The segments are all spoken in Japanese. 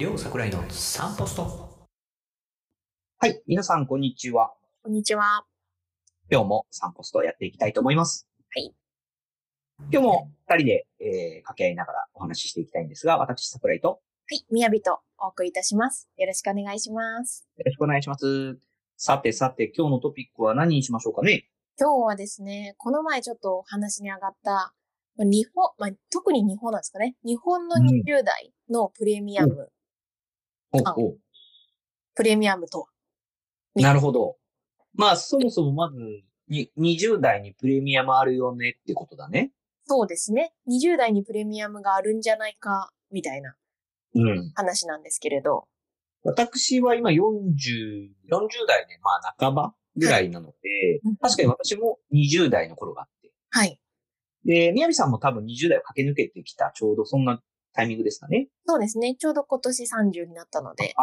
りょうさくらいの散歩スト。はい。皆さん、こんにちは。こんにちは。今日も散歩ストやっていきたいと思います。はい。今日も二人で、えー、掛け合いながらお話ししていきたいんですが、私、桜井とはい。みやびとお送りいたします。よろしくお願いします。よろしくお願いします。さてさて、今日のトピックは何にしましょうかね？今日はですね、この前ちょっとお話に上がった、まあ日本、まあ、特に日本なんですかね。日本のうん20代のプレミアム、あおおプレミアムとは。なるほど。まあ、そもそもまず、に、20代にプレミアムあるよねってことだね。そうですね。20代にプレミアムがあるんじゃないか、みたいなうん。話なんですけれど。私は今40、40代で、まあ半ばぐらいなので、うん確かに私も20代の頃があって。はい。で、宮城さんも多分20代を駆け抜けてきた、ちょうどそんなタイミングですかね。そうですね。ちょうど今年30になったので、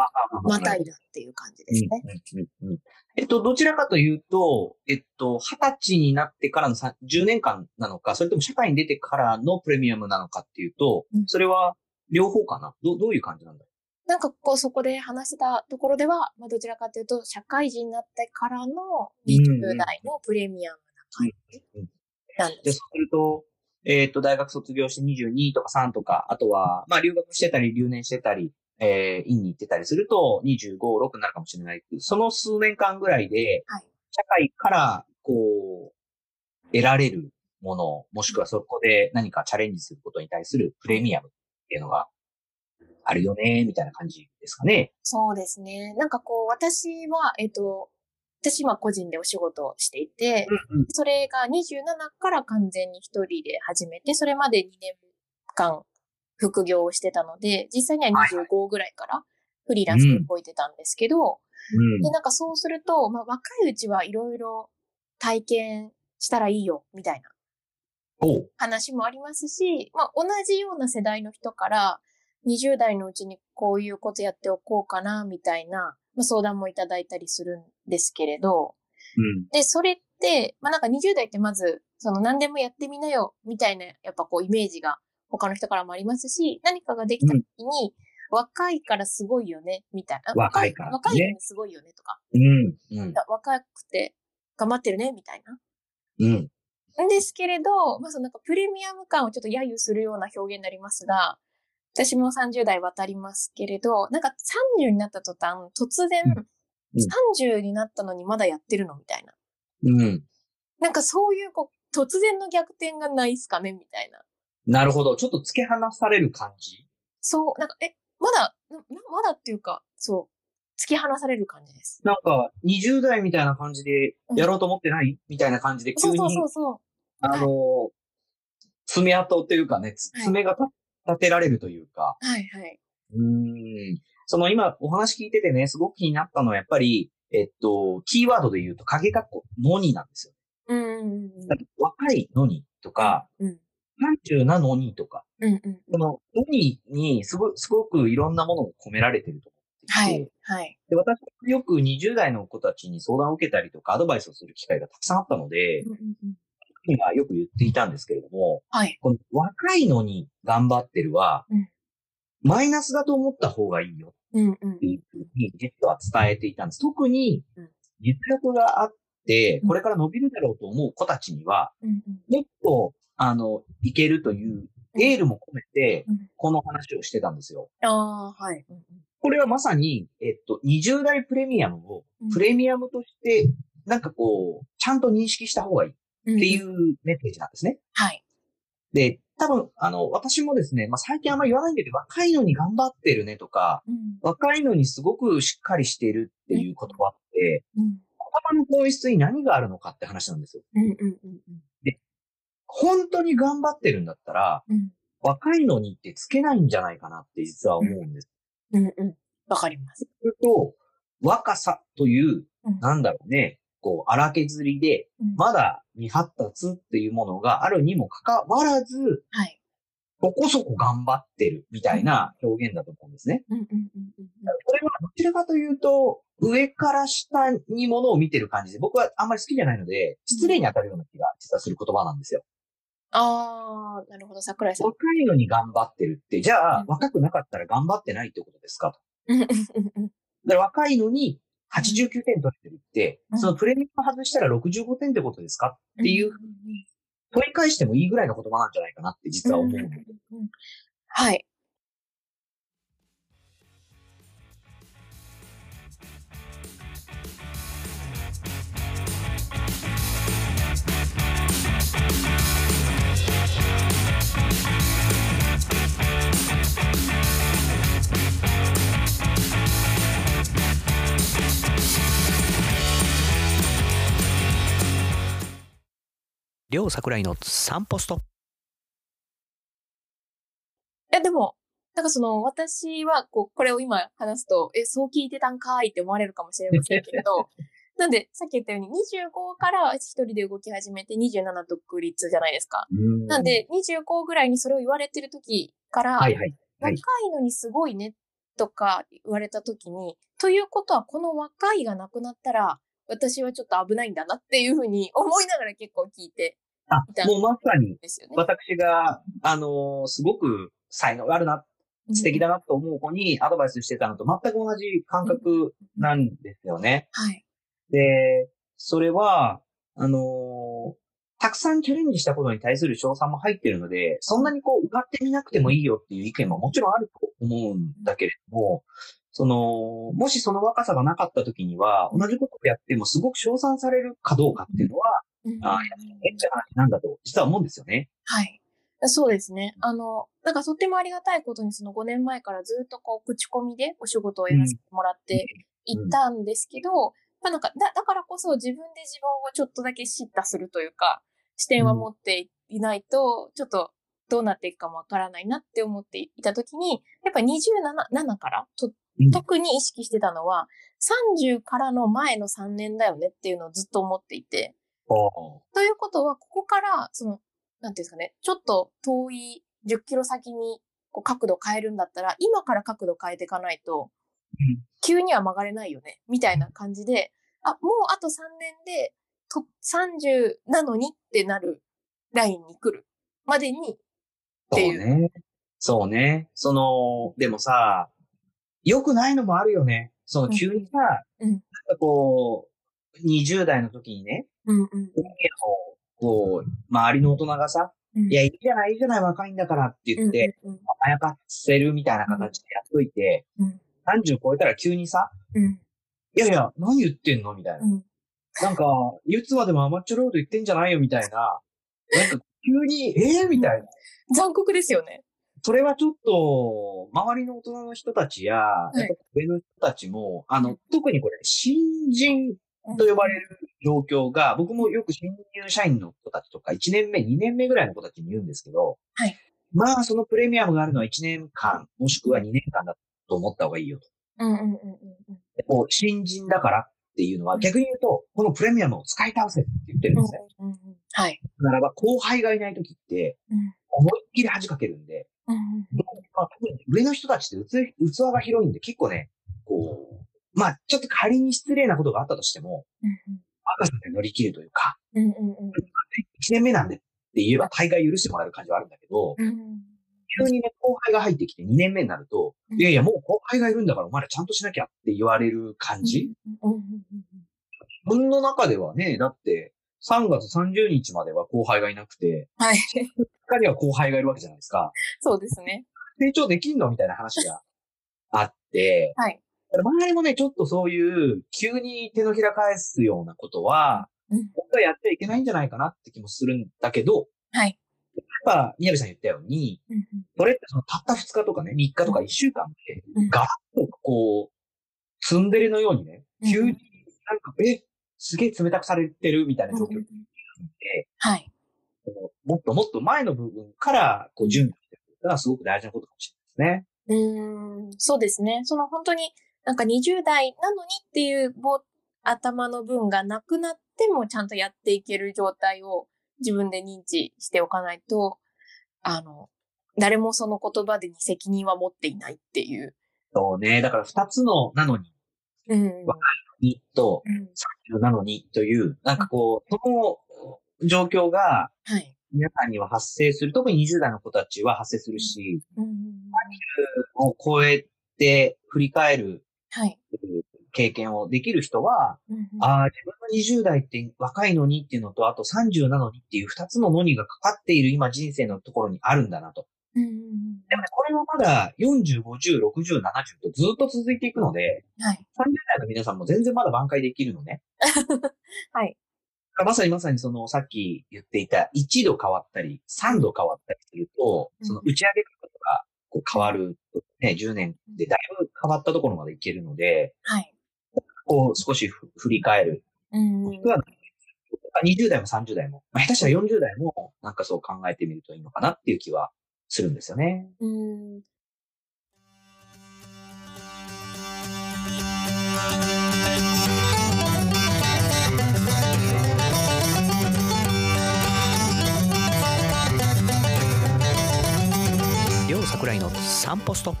またいだっていう感じですね。うんうんうんうんえっと、どちらかというと、えっと、20歳になってからのさ10年間なのか、それとも社会に出てからのプレミアムなのかっていうと、うんそれは両方かな？どどういう感じなんだなんかこうそこで話してたところでは、まあ、どちらかというと、社会人になってからの20代のプレミアムな感じうんなんです。で、そうすると、えっと、大学卒業して22とか3とか、あとは、まあ、留学してたり、留年してたり、えー、院に行ってたりすると、25、6になるかもしれないその数年間ぐらいで、はい社会から、こう、得られるもの、もしくはそこで何かチャレンジすることに対するプレミアムっていうのがあるよね、みたいな感じですかね。そうですね。なんかこう、私は、えっと、私今個人でお仕事をしていて、うんそれが27から完全に一人で始めて、それまで2年間副業をしてたので、実際には25ぐらいからフリーランスで動いてたんですけど、うん。で、なんかそうすると、まあ若いうちはいろいろ体験したらいいよ、みたいな話もありますし、まあ同じような世代の人から、20代のうちにこういうことやっておこうかな、みたいな、まあ、相談もいただいたりするんですけれど、うん。で、それって、まあなんか20代ってまず、その何でもやってみなよ、みたいな、やっぱこうイメージが他の人からもありますし、何かができた時に、若いからすごいよね、みたいな。若いからね若いのにすごいよね、とか。うん。うん。若くて頑張ってるね、みたいな。うん。んですけれど、まあそのなんかプレミアム感をちょっと揶揄するような表現になりますが、私も30代渡りますけれど、なんか30になった途端、突然、うん30になったのにまだやってるのみたいな。うん。なんかそういうこう、突然の逆転がないっすかねみたいな。なるほど。ちょっと付け離される感じ？そう、なんか、え、まだ、まだっていうか、そう、突き放される感じです。なんか、20代みたいな感じで、やろうと思ってない、みたいな感じで、急に、そうそうそうそう。あの、爪痕っていうかね、爪が立立てられるというか、はいはい。うーん。その今お話聞いててね、すごく気になったのはやっぱり、えっと、キーワードで言うと、影括弧、のになんですよ。うんうんうんだって若いのにとか、うん。30なのにとか、うんうんうん。こののににすごすごくいろんなものが込められてると思っていて、はいはい。で、私よく20代の子たちに相談を受けたりとかアドバイスをする機会がたくさんあったので、うんうんうん今よく言っていたんですけれども、はい。この若いのに頑張ってるは、うん。マイナスだと思った方がいいようんうんっていうふうに実は伝えていたんです。特にうん。実力があってう、ん。これから伸びるだろうと思う子たちには、もっと、あの、いけるというエールも込めてうん、この話をしてたんですよ。ああ、はい。うんこれはまさに、えっと、20代プレミアムをうん。プレミアムとして、なんかこう、ちゃんと認識した方がいいっうん。ていうメッセージなんですね。はい。で、多分、あの、私もですね、まあ、最近あんまり言わないんだけど、若いのに頑張ってるねとか、うん若いのにすごくしっかりしているっていう言葉って、うん言葉の本質に何があるのかって話なんですよ。うんうんうん本当に頑張ってるんだったら、うん若いのにってつけないんじゃないかなって実は思うんです。うんうん。わかります。すると、若さという、うんなんだろうね、こう、荒削りで、うんまだ未発達っていうものがあるにもかかわらず、はい。そこそこ頑張ってるみたいな表現だと思うんですね。うんうんうんうんそれはどちらかというと、上から下にものを見てる感じで、僕はあんまり好きじゃないので、失礼に当たるような気が実はする言葉なんですよ。あー、なるほど、桜井さん。若いのに頑張ってるって、じゃあうん若くなかったら頑張ってないってことですかと。だから若いのに89点取れてるって、うんそのプレミアム外したら65点ってことですか？っていう、取り返してもいいぐらいの言葉なんじゃないかなって実は思う。んんんはい。両桜井の3ポスト。え、でも、なんかその、私は、こう、これを今話すと、え、そう聞いてたんかーいって思われるかもしれませんけれど、なんで、さっき言ったように、25から一人で動き始めて27独立じゃないですか。うんなん、で、25ぐらいにそれを言われてる時から、はいはい。は若いいのにすごいね、とか言われた時に、ということは、この若いがなくなったら、私はちょっと危ないんだなっていうふうに思いながら結構聞いてあ、もうまさに。私が、あのーすごく才能があるな、素敵だなと思う子にアドバイスしてたのと全く同じ感覚なんですよね。はい。で、それは、あのーたくさんチャレンジしたことに対する賞賛も入ってるので、そんなにこう、うがってみなくてもいいよっていう意見ももちろんあると思うんだけれども、その、もしその若さがなかった時には、同じことをやってもすごく賞賛されるかどうかっていうのは、うんあ変な話なんだと、実は思うんですよね。はい。そうですね。あの、なんかとってもありがたいことにその5年前からずっとこう、口コミでお仕事をやらせてもらっていったんですけど、まあなんか、だ、だからこそ自分で自分をちょっとだけ叱咤するというか、視点は持っていないと、ちょっとどうなっていくかもわからないなって思っていたときに、やっぱ27 7からとうん特に意識してたのは、30からの前の3年だよねっていうのをずっと思っていて、おということは、ここから、その、なんていうんですかね、ちょっと遠い10キロ先にこう角度変えるんだったら、今から角度変えていかないとうん、急には曲がれないよね、みたいな感じで、あ、もうあと3年で、と、30なのにってなるラインに来るまでに、っていうそうね。そうね。その、でもさ、良くないのもあるよね。その急にさ、うんなんかこう、20代の時にね、うんうんこう、周りの大人がさ、うん。いや、いいじゃない、いいじゃない、若いんだからって言って、うんうんあやかせるみたいな形でやっといて、うん30超えたら急にさ、うんいやいや、何言ってんのみたいな。うんなんか、いつまでも甘っちょろいこと言ってんじゃないよ、みたいな。なんか、急に、えー、みたいな。残酷ですよね。それはちょっと、周りの大人の人たちや、いやっぱ上の人たちも、あの、特にこれ、新人と呼ばれる状況が、僕もよく新入社員の子たちとか、1年目、2年目ぐらいの子たちに言うんですけど、はい。まあ、そのプレミアムがあるのは1年間、もしくは2年間だと思った方がいいよと。うんうんうんうんうんこう新人だからっていうのは、逆に言うと、このプレミアムを使い倒せって言ってるんですね。うんうんうんはい。ならば、後輩がいない時って、うん思いっきり恥かけるんで、上の人たちって器器が広いんで、結構ね、こう、まあ、ちょっと仮に失礼なことがあったとしても、若さで乗り切るというか、うんうんうん。1年目なんでって言えば大概許してもらえる感じはあるんだけど、うんうん急にね、後輩が入ってきて2年目になると、うん。いやいや、もう後輩がいるんだからお前らちゃんとしなきゃって言われる感じ、うんうんうん。自分の中ではね、だって、3月30日までは後輩がいなくて、はい。他には後輩がいるわけじゃないですか。そうですね。成長できんの？みたいな話があって、はい。周りもね、ちょっとそういう、急に手のひら返すようなことは、うん本当はやっちゃいけないんじゃないかなって気もするんだけど、はい。やっぱ、宮部さん言ったように、うんそれってそのたった2日とかね、3日とか1週間でうん、ガラッとこう、ツンデレのようにね、うん急になんか、え、すげえ冷たくされてるみたいな状況で、う、はい。もっともっと前の部分からこう準備していくのはすごく大事なことかもしれないですね。うん、そうですね。その本当になんか20代なのにっていう頭の分がなくなってもちゃんとやっていける状態を自分で認知しておかないと、あの、誰もその言葉でに責任は持っていないっていう。そうね。だから二つのなのに、うん、若い2と30なのにという、なんかこう、その状況が、皆さんには発生する、特に20代の子たちは発生するし、うん、30を超えて振り返る、経験をできる人は、ああ、自分の20代って若いのにっていうのと、あと30なのにっていう2つののにがかかっている今人生のところにあるんだなと。うんうんでもね、これはまだ40、50、60、70とずっと続いていくので、うんはい。30代の皆さんも全然まだ挽回できるのね。はい。まさにまさにそのさっき言っていた1度変わったり、3度変わったりすると、うんその打ち上げ方がこう変わると、ね、10年でだいぶ変わったところまでいけるので、はい。こう少しふ振り返る。うんもしくは20代も30代も、まあ、下手したら40代もなんかそう考えてみるといいのかなっていう気はするんですよね。うん。りょうさくらいの散歩スト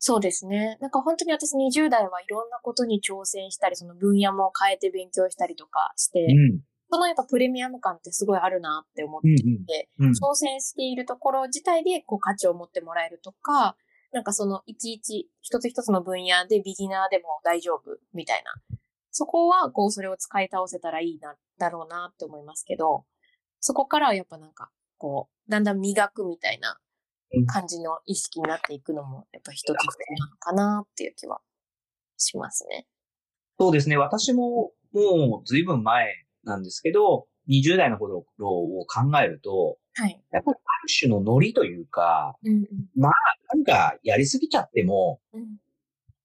そうですね。なんか本当に私20代はいろんなことに挑戦したり、その分野も変えて勉強したりとかして、うん。そのやっぱプレミアム感ってすごいあるなって思ってうんいて、うん。うん。挑戦しているところ自体でこう価値を持ってもらえるとか、なんかそのいちいち一つ一つの分野でビギナーでも大丈夫みたいな。そこはこうそれを使い倒せたらいいな、だろうなって思いますけど、そこからはやっぱなんかこう、だんだん磨くみたいな感じの意識になっていくのもやっぱ一つなのかなっていう気はしますね。そうですね。私ももう随分前なんですけど、20代の頃を考えると、はい。やっぱりある種のノリというか、うんうん。なんかやりすぎちゃっても、うん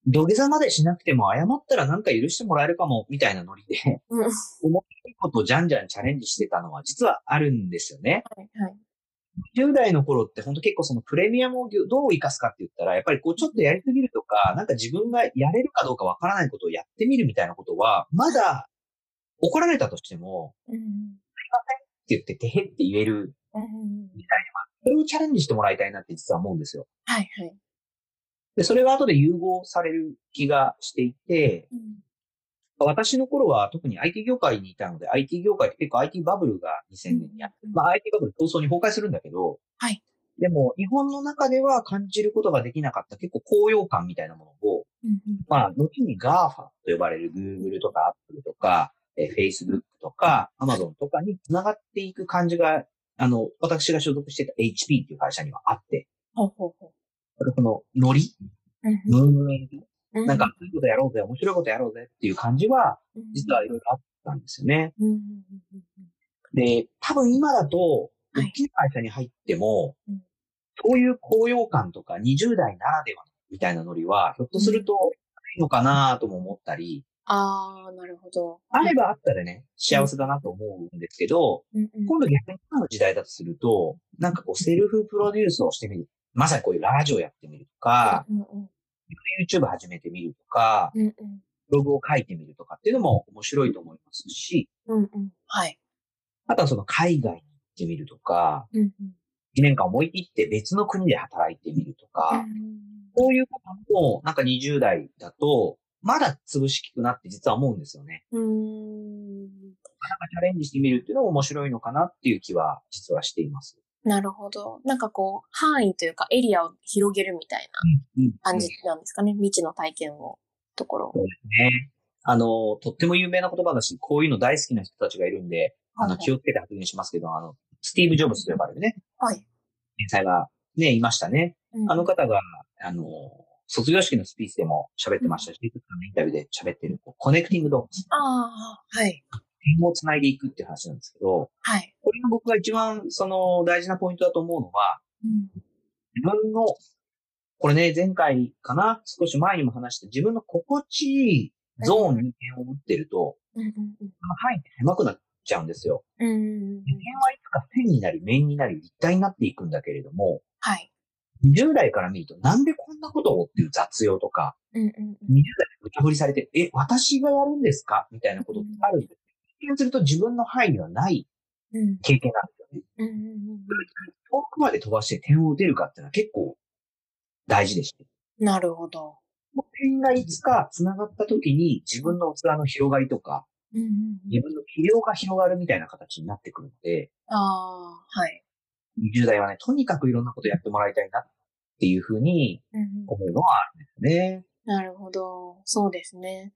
土下座までしなくても謝ったらなんか許してもらえるかも、みたいなノリで、うん。はい思いいことをじゃんじゃんチャレンジしてたのは実はあるんですよね。はい。10代の頃って本当結構そのプレミアムをどう活かすかって言ったら、やっぱりこうちょっとやりすぎるとか、なんか自分がやれるかどうかわからないことをやってみるみたいなことは、まだ怒られたとしても、うんうん。って言っててへって言えるうんうん。それをチャレンジしてもらいたいなって実は思うんですよ。はいはい。で、それが後で融合される気がしていて、うん私の頃は特に IT 業界にいたので、IT 業界って結構 IT バブルが2000年にあって、うんまあ IT バブル闘争に崩壊するんだけど、はい。でも日本の中では感じることができなかった結構高揚感みたいなものを、うんうん。まあ後に GAFA と呼ばれる Google とか Apple とか、えー Facebook とか Amazon とかに繋がっていく感じが、あの、私が所属してた HP っていう会社にはあって、ほうほうほこのノリ、う。うん。ムーブメント、うん。なんか、いいことやろうぜ、面白いことやろうぜっていう感じは、うん、実はいろいろあったんですよね。うんで、多分今だと、はい。大きな会社に入っても、うん。そういう高揚感とか20代ならではみたいなノリは、ひょっとすると、ないのかなとも思ったり、ああ、なるほど。あればあったらね、幸せだなと思うんですけど、うんうん。今度逆に今の時代だとすると、なんかこうセルフプロデュースをしてみる。まさにこういうラジオやってみるとか、うんうん YouTube 始めてみるとか、うんうん。ブログを書いてみるとかっていうのも面白いと思いますし、うんうん。はい。あとはその海外に行ってみるとか、うんうん。1年間思い切って別の国で働いてみるとうか、んこういうこともなんか20代だと、まだ潰しきくなって実は思うんですよね。うーんなんかチャレンジしてみるっていうのも面白いのかなっていう気は実はしています。なるほど。なんかこう、範囲というかエリアを広げるみたいうんな感じなんですかね？未知の体験を、ところそうですね。あの、とっても有名な言葉だし、こういうの大好きな人たちがいるんで、あの、気をつけて発言しますけど、あの、スティーブ・ジョブズと呼ばれるね、はい。天才がね、いましたね。うんあの方が、あの、卒業式のスピーチでも喋ってましたし、いくつかのインタビューで喋ってる、 connecting dots、ああ、はい。点を繋いでいくっていう話なんですけど、はい。これが僕が一番その大事なポイントだと思うのは、うん自分の、これね、前回かな少し前にも話して、自分の心地いいゾーンに点を打ってると、うん範囲って狭くなっちゃうんですよ。うん点はいつか線になり、面になり、立体になっていくんだけれども、はい。20代から見ると、なんでこんなことをっていう雑用とか、うんうん20代で無茶振りされて、え、私がやるんですか？みたいなことってあるんです。一見すると自分の範囲にはない経験なんですよね。うんうんうん遠くまで飛ばして点を打てるかっていうのは結構大事でして。うんなるほど。点がいつか繋がった時に自分の器の広がりとか、うんうんうん自分の器量が広がるみたいな形になってくるので、ああ、はい。20代はね、とにかくいろんなことやってもらいたいなっていうふうにうんうん思うのはあるんですね。なるほど。そうですね。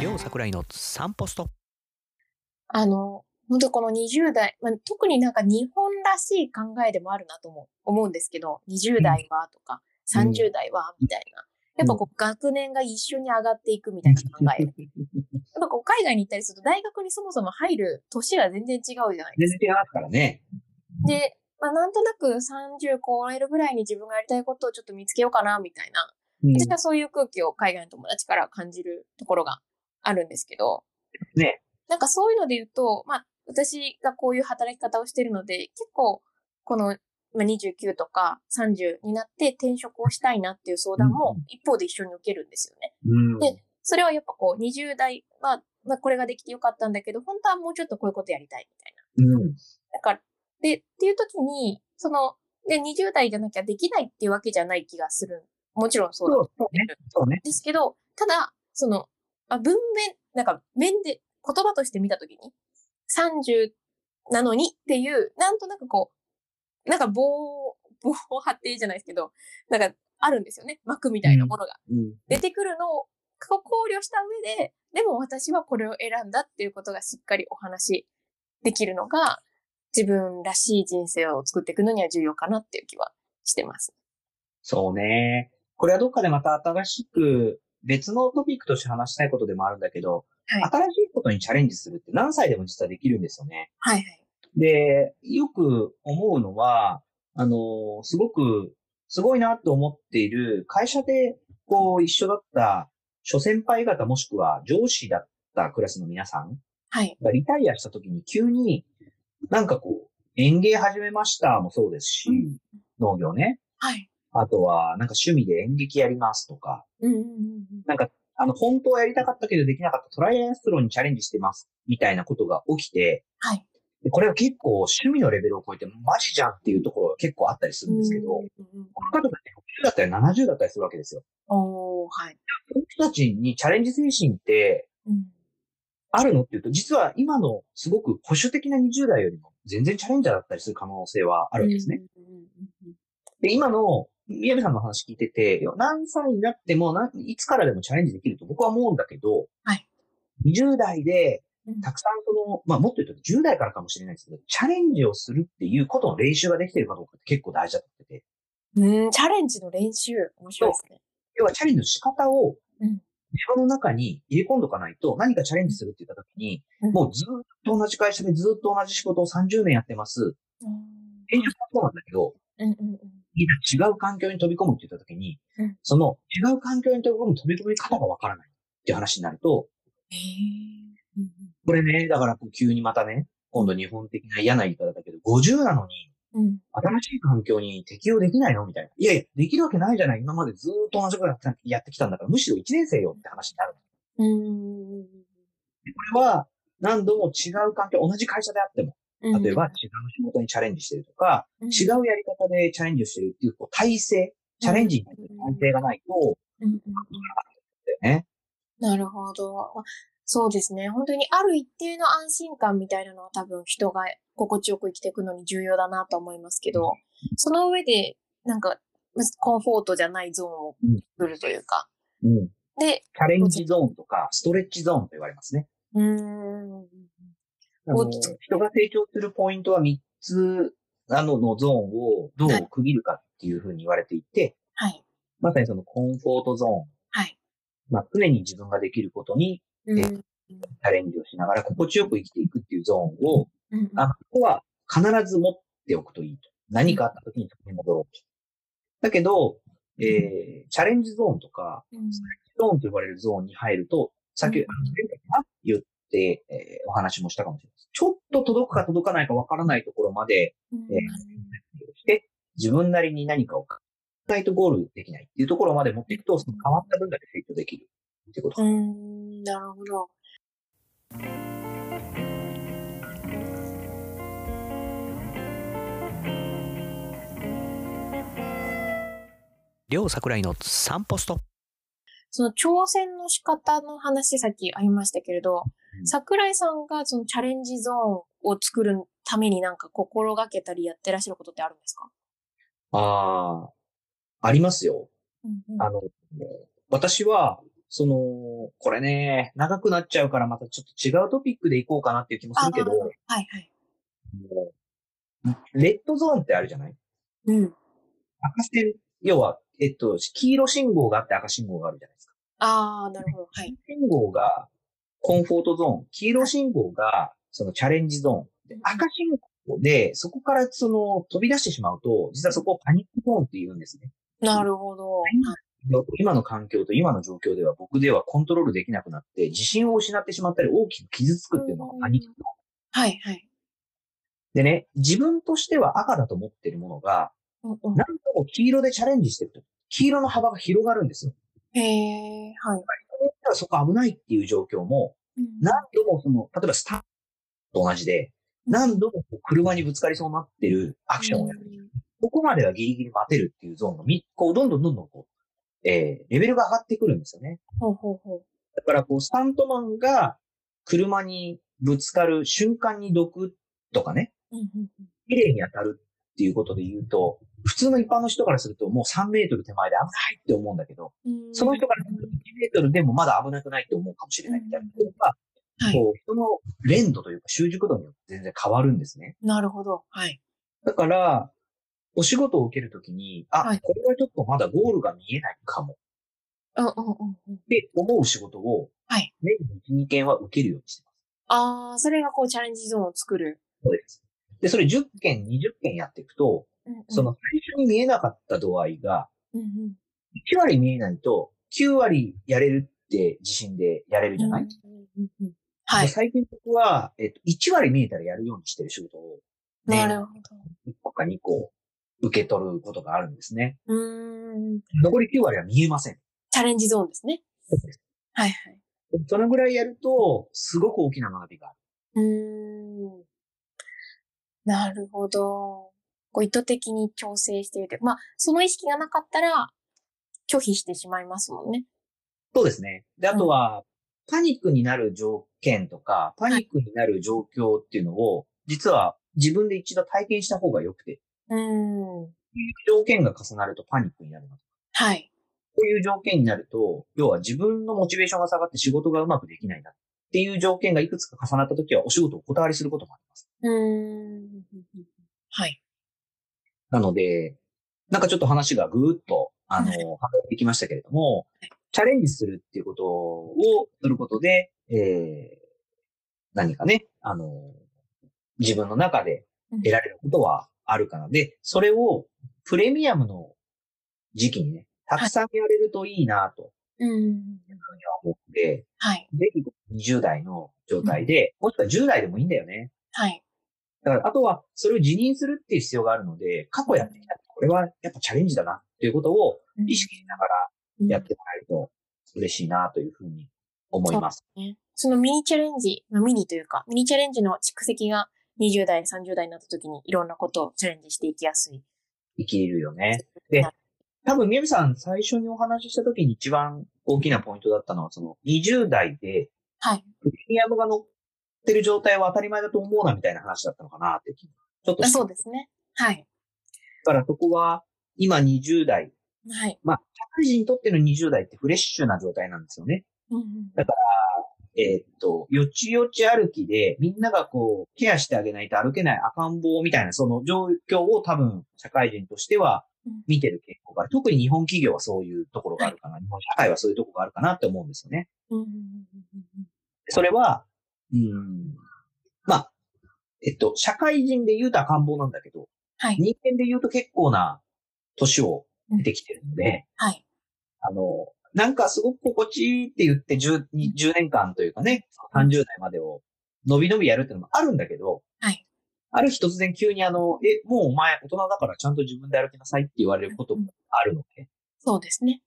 両桜井の散歩ストップあの、本当この20代、まあ、特になんか日本らしい考えでもあるなと思う思うんですけど、20代はとか、うん30代はみたいな。やっぱこう学年が一緒に上がっていくみたいな考え。やっぱこう海外に行ったりすると大学にそもそも入る年が全然違うじゃないですか。全然違いますからね。で、まあ、なんとなく30超えるぐらいに自分がやりたいことをちょっと見つけようかなみたいな。うん私はそういう空気を海外の友達から感じるところがあるんですけど。ね。なんかそういうので言うと、まあ、私がこういう働き方をしてるので、結構、この、まあ、29とか30になって転職をしたいなっていう相談も一方で一緒に受けるんですよね。うん。でそれはやっぱこう、20代は、まあ、これができてよかったんだけど、本当はもうちょっとこういうことやりたいみたいな。うん。だから、で、っていう時に、その、で、20代じゃなきゃできないっていうわけじゃない気がする。もちろんそうだそうそうね。ね。ですけど、ただ、その、まあ、文面、なんか、面で、言葉として見たときに、30なのにっていう、なんとなくこう、なんか棒、棒を張ってじゃないですけど、なんか、あるんですよね。膜みたいなものが。うん。出てくるのを考慮した上で、でも私はこれを選んだっていうことがしっかりお話できるのが、自分らしい人生を作っていくのには重要かなっていう気はしてます。そうね。これはどっかでまた新しく別のトピックとして話したいことでもあるんだけど、はい。新しいことにチャレンジするって何歳でも実はできるんですよね。はいはい。で、よく思うのは、あの、すごく、すごいなと思っている会社で、こう、一緒だった諸先輩方もしくは上司だったクラスの皆さんはい。がリタイアした時に急に、なんかこう、園芸始めましたもそうですし、うん農業ね。はい。あとは、なんか趣味で演劇やりますとか、うんうんうんうん。なんか、あの、本当はやりたかったけどできなかったトライアスロンにチャレンジしてます、みたいなことが起きて、はい。でこれは結構趣味のレベルを超えてマジじゃんっていうところが結構あったりするんですけど、この方って60だったり70だったりするわけですよ。おー、はい。その人たちにチャレンジ精神ってうん。あるのっていうと、実は今のすごく保守的な20代よりも全然チャレンジャーだったりする可能性はあるわけですね。で、今の宮部さんの話聞いてて、何歳になってもないつからでもチャレンジできると僕は思うんだけど、はい20代でうんたくさんその、まあもっと言うと10代からかもしれないですけど、チャレンジをするっていうことの練習ができているかどうかって結構大事だと思ってて、うん、チャレンジの練習、面白いですね。要はチャレンジの仕方をうん。自分の中に入れ込んどかないと、何かチャレンジするって言った時に、うん。もうずっと同じ会社でずっと同じ仕事を30年やってます。転職もそうなんだけど、うんうんうん。違う環境に飛び込むって言った時に、うん。その違う環境に飛び込む飛び込み方がわからないっていう話になると。うんこれね、だからこう急にまたね、今度日本的な嫌な言い方だけど、50なのにうん。うん。新しい環境に適応できないの？みたいな。いやいや、できるわけないじゃない。今までずーっと同じことやってたやってきたんだから、むしろ1年生よって話になる。うん。でこれは何度も違う環境、同じ会社であっても、うん。例えば違う仕事にチャレンジしてるとか、違うやり方でチャレンジをしてるっていうこう体制、チャレンジに対する体制がないと、うんうん。なるほど。そうですね。本当にある一定の安心感みたいなのは多分人が心地よく生きていくのに重要だなと思いますけど、その上で、なんか、コンフォートじゃないゾーンを作るというか。うん。で、チャレンジゾーンとか、ストレッチゾーンと言われますね。うーん。人が成長するポイントは3つ、あの、のゾーンをどう区切るかっていうふうに言われていて、はい。まさにそのコンフォートゾーン。はい。まあ、常に自分ができることにうん。チャレンジをしながら心地よく生きていくっていうゾーンを、うんあの、ここは必ず持っておくといいと。何かあった時にそこに戻ろうと。だけど、えー、チャレンジゾーンとか、うんゾーンと呼ばれるゾーンに入ると、さあの前回かな言って、えーお話もしたかもしれないです。ちょっと届くか届かないかわからないところまでうんえして、自分なりに何かを考えないとゴールできないっていうところまで持っていくと、その変わった分だけ成長できるってこと。うん、なるほど。両桜井の3ポスト。その挑戦の仕方の話さっきありましたけれど、桜井さんがそのチャレンジゾーンを作るためになんか心がけたりやってらっしゃることってあるんですか？ああ、ありますよ。うんうん、あの、私は、その、これね、長くなっちゃうからまたちょっと違うトピックでいこうかなっていう気もするけど、あはいはい。レッドゾーンってあるじゃない？うん。赤線、要は、えっと、黄色信号があって赤信号があるじゃないですか。ああ、なるほど。はい。信号がコンフォートゾーン、黄色信号がそのチャレンジゾーン、で赤信号で、そこからその飛び出してしまうと、実はそこをパニックゾーンって言うんですね。なるほど。今の環境と今の状況では僕ではコントロールできなくなって、自信を失ってしまったり大きく傷つくっていうのがパニック。はいはい。でね、自分としては赤だと思ってるものが、うんうん何度も黄色でチャレンジしてると、黄色の幅が広がるんですよ。へえ、はい。そこ危ないっていう状況も、うん何度もその、例えばスタートと同じで、何度も車にぶつかりそうになってるアクションをやる。ここまではギリギリ待てるっていうゾーンがみ、こう、どんどんどんどんこう、えー、レベルが上がってくるんですよね。ほうほうほう。だからこう、スタントマンが車にぶつかる瞬間に毒とかね、綺麗に当たるっていうことで言うと、普通の一般の人からするともう3メートル手前で危ないって思うんだけど、うんその人からすると1メートルでもまだ危なくないって思うかもしれないみたいなことが、はい。こう、人の連度というか習熟度によって全然変わるんですね。なるほど。はい。だから、お仕事を受けるときに、あ、はいこれはちょっとまだゴールが見えないかもうんうんうんうん。って思う仕事を、はい。年に1、2件は受けるようにしてます。ああ、それがこうチャレンジゾーンを作る。そうです。で、それ10件、20件やっていくと、うんうんその最初に見えなかった度合いが、うんうん1割見えないと、9割やれるって自信でやれるじゃない、うんうんうんはい。で最近僕は、えっと、1割見えたらやるようにしてる仕事を、なるほ1個か2個受け取ることがあるんですね。ど。うーん。残り9割は見えません。チャレンジゾーンですね。はいはい。そのぐらいやると、すごく大きな学びがある。うーん。なるほど。こう意図的に調整しているという。まあ、その意識がなかったら、拒否してしまいますもんね。そうですね。で、あとは、パニックになる条件とか、パニックになる状況っていうのを、実は自分で一度体験した方が良くて、うーん。条件が重なるとパニックになるの。はい。こういう条件になると、要は自分のモチベーションが下がって仕事がうまくできないなっていう条件がいくつか重なったときはお仕事をお断りすることもあります。うーん。はい。なので、なんかちょっと話がぐーっと、あの、離れてきましたけれども、チャレンジするっていうことをすることで、えー、何かね、あの、自分の中で得られることはあるかな。で、それをプレミアムの時期にね、たくさんやれるといいなとうん。思って、はい。ぜひ20代の状態で、もしくは10代でもいいんだよね。はい。だから、あとは、それを辞任するっていう必要があるので、過去やってきた。これはやっぱチャレンジだなっていうことを意識しながらやってもらえると嬉しいなというふうに思います。ね。そのミニチャレンジ、まあミニというか、ミニチャレンジの蓄積が20代、30代になった時にいろんなことをチャレンジしていきやすい。生きれるよね。で多分、みやみさん最初にお話しした時に一番大きなポイントだったのは、その20代ではい。プレミアムが乗ってる状態は当たり前だと思うなみたいな話だったのかなってちょっとそうですね。はい。だからそこは今20代、はい。まあ、社会人にとっての20代ってフレッシュな状態なんですよね。うんうんえーっと、よちよち歩きで、みんながこう、ケアしてあげないと歩けない赤ん坊みたいな、その状況を多分、社会人としてはうん見てる傾向がある。特に日本企業はそういうところがあるかな。日本社会はそういうところがあるかなって思うんですよね。うんうんうんそれは、うん、まあ、えっと、社会人で言うと赤ん坊なんだけど、はい。人間で言うと結構な年を出てきてるので、はい。あの、なんかすごく心地いいって言って 10, 10年間というかね、30代までを伸び伸びやるっていうのもあるんだけど、はい。ある日突然急にあの、え、もうお前大人だからちゃんと自分で歩きなさいって言われることもあるので、そうですね。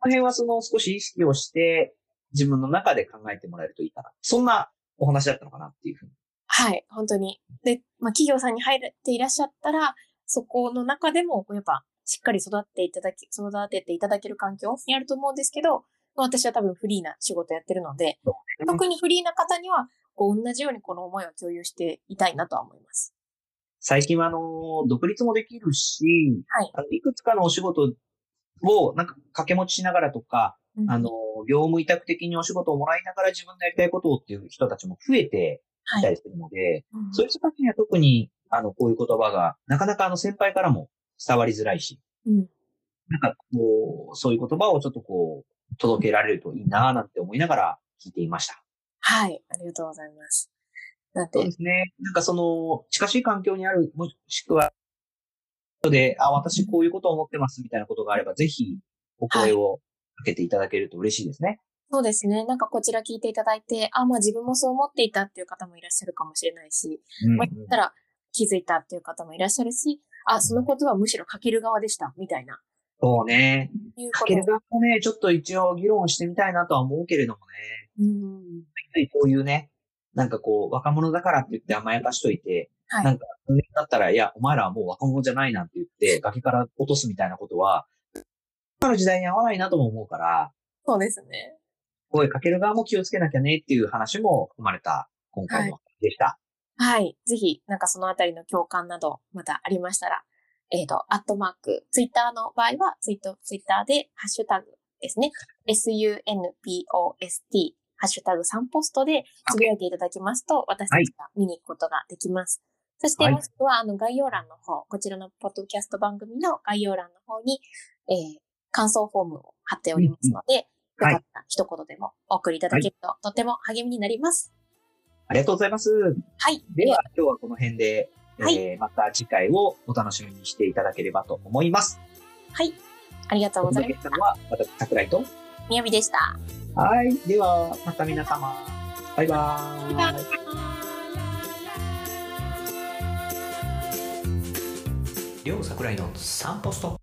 この辺はその少し意識をして自分の中で考えてもらえるといいかな。そんなお話だったのかなっていうふうに。はい。本当に。で、まあ、企業さんに入っていらっしゃったら、そこの中でも、やっぱ、しっかり育っていただき、育てていただける環境にあると思うんですけど、まあ私は多分フリーな仕事やってるので、特にフリーな方には、こう、同じようにこの思いを共有していたいなとは思います。最近はあの、独立もできるし、はい。あのいくつかのお仕事をなんか掛け持ちしながらとか、うん。あの、業務委託的にお仕事をもらいながら自分のやりたいことをっていう人たちも増えてはいきたりするので、うんそういう人たちには特に、あの、こういう言葉が、なかなかあの先輩からも伝わりづらいし、うんなんかこう、そういう言葉をちょっとこう、届けられるといいなぁなんて思いながら聞いていました。はい。ありがとうございます。なんでそうで、すね。なんかその、近しい環境にある、もしくは、で、あ、私こういうことを思ってますみたいなことがあれば、ぜひ、お声をかけていただけると嬉しいですね。そうですね。なんかこちら聞いていただいて、あ、まあ自分もそう思っていたっていう方もいらっしゃるかもしれないし、うんまあ、言ったら気づいたっていう方もいらっしゃるし、あ、そのことはむしろかける側でした、みたいな。そうね。かける側もね、ちょっと一応議論してみたいなとは思うけれどもね。うん。こういうね、なんかこう、若者だからって言って甘やかしといて、はいなんか、だったら、いや、お前らはもう若者じゃないなんて言って、崖から落とすみたいなことは、今の時代に合わないなとも思うから、そうですね。声かける側も気をつけなきゃねっていう話も含まれた今回の話でした。はい。ぜひ、なんかそのあたりの共感など、またありましたら、えっ、と、アットマーク、ツイッターの場合は、ツイート、ツイッターで、ハッシュタグですね。sunpost、ハッシュタグ3ポストでつぶやいていただきますと、私たちが見に行くことができます。そして、はいもしくは、あの、概要欄の方、こちらのポッドキャスト番組の概要欄の方に、えー感想フォームを貼っておりますので、よかったら一言でもお送りいただけると、とても励みになります。ありがとうございます。はい。では、今日はこの辺で、はいえーまた次回をお楽しみにしていただければと思います。はい。ありがとうおございます届けした。のは、私、桜井と。みやびでした。はい。では、また皆様。バイバーイ。バイバイ両桜井の散歩ストップ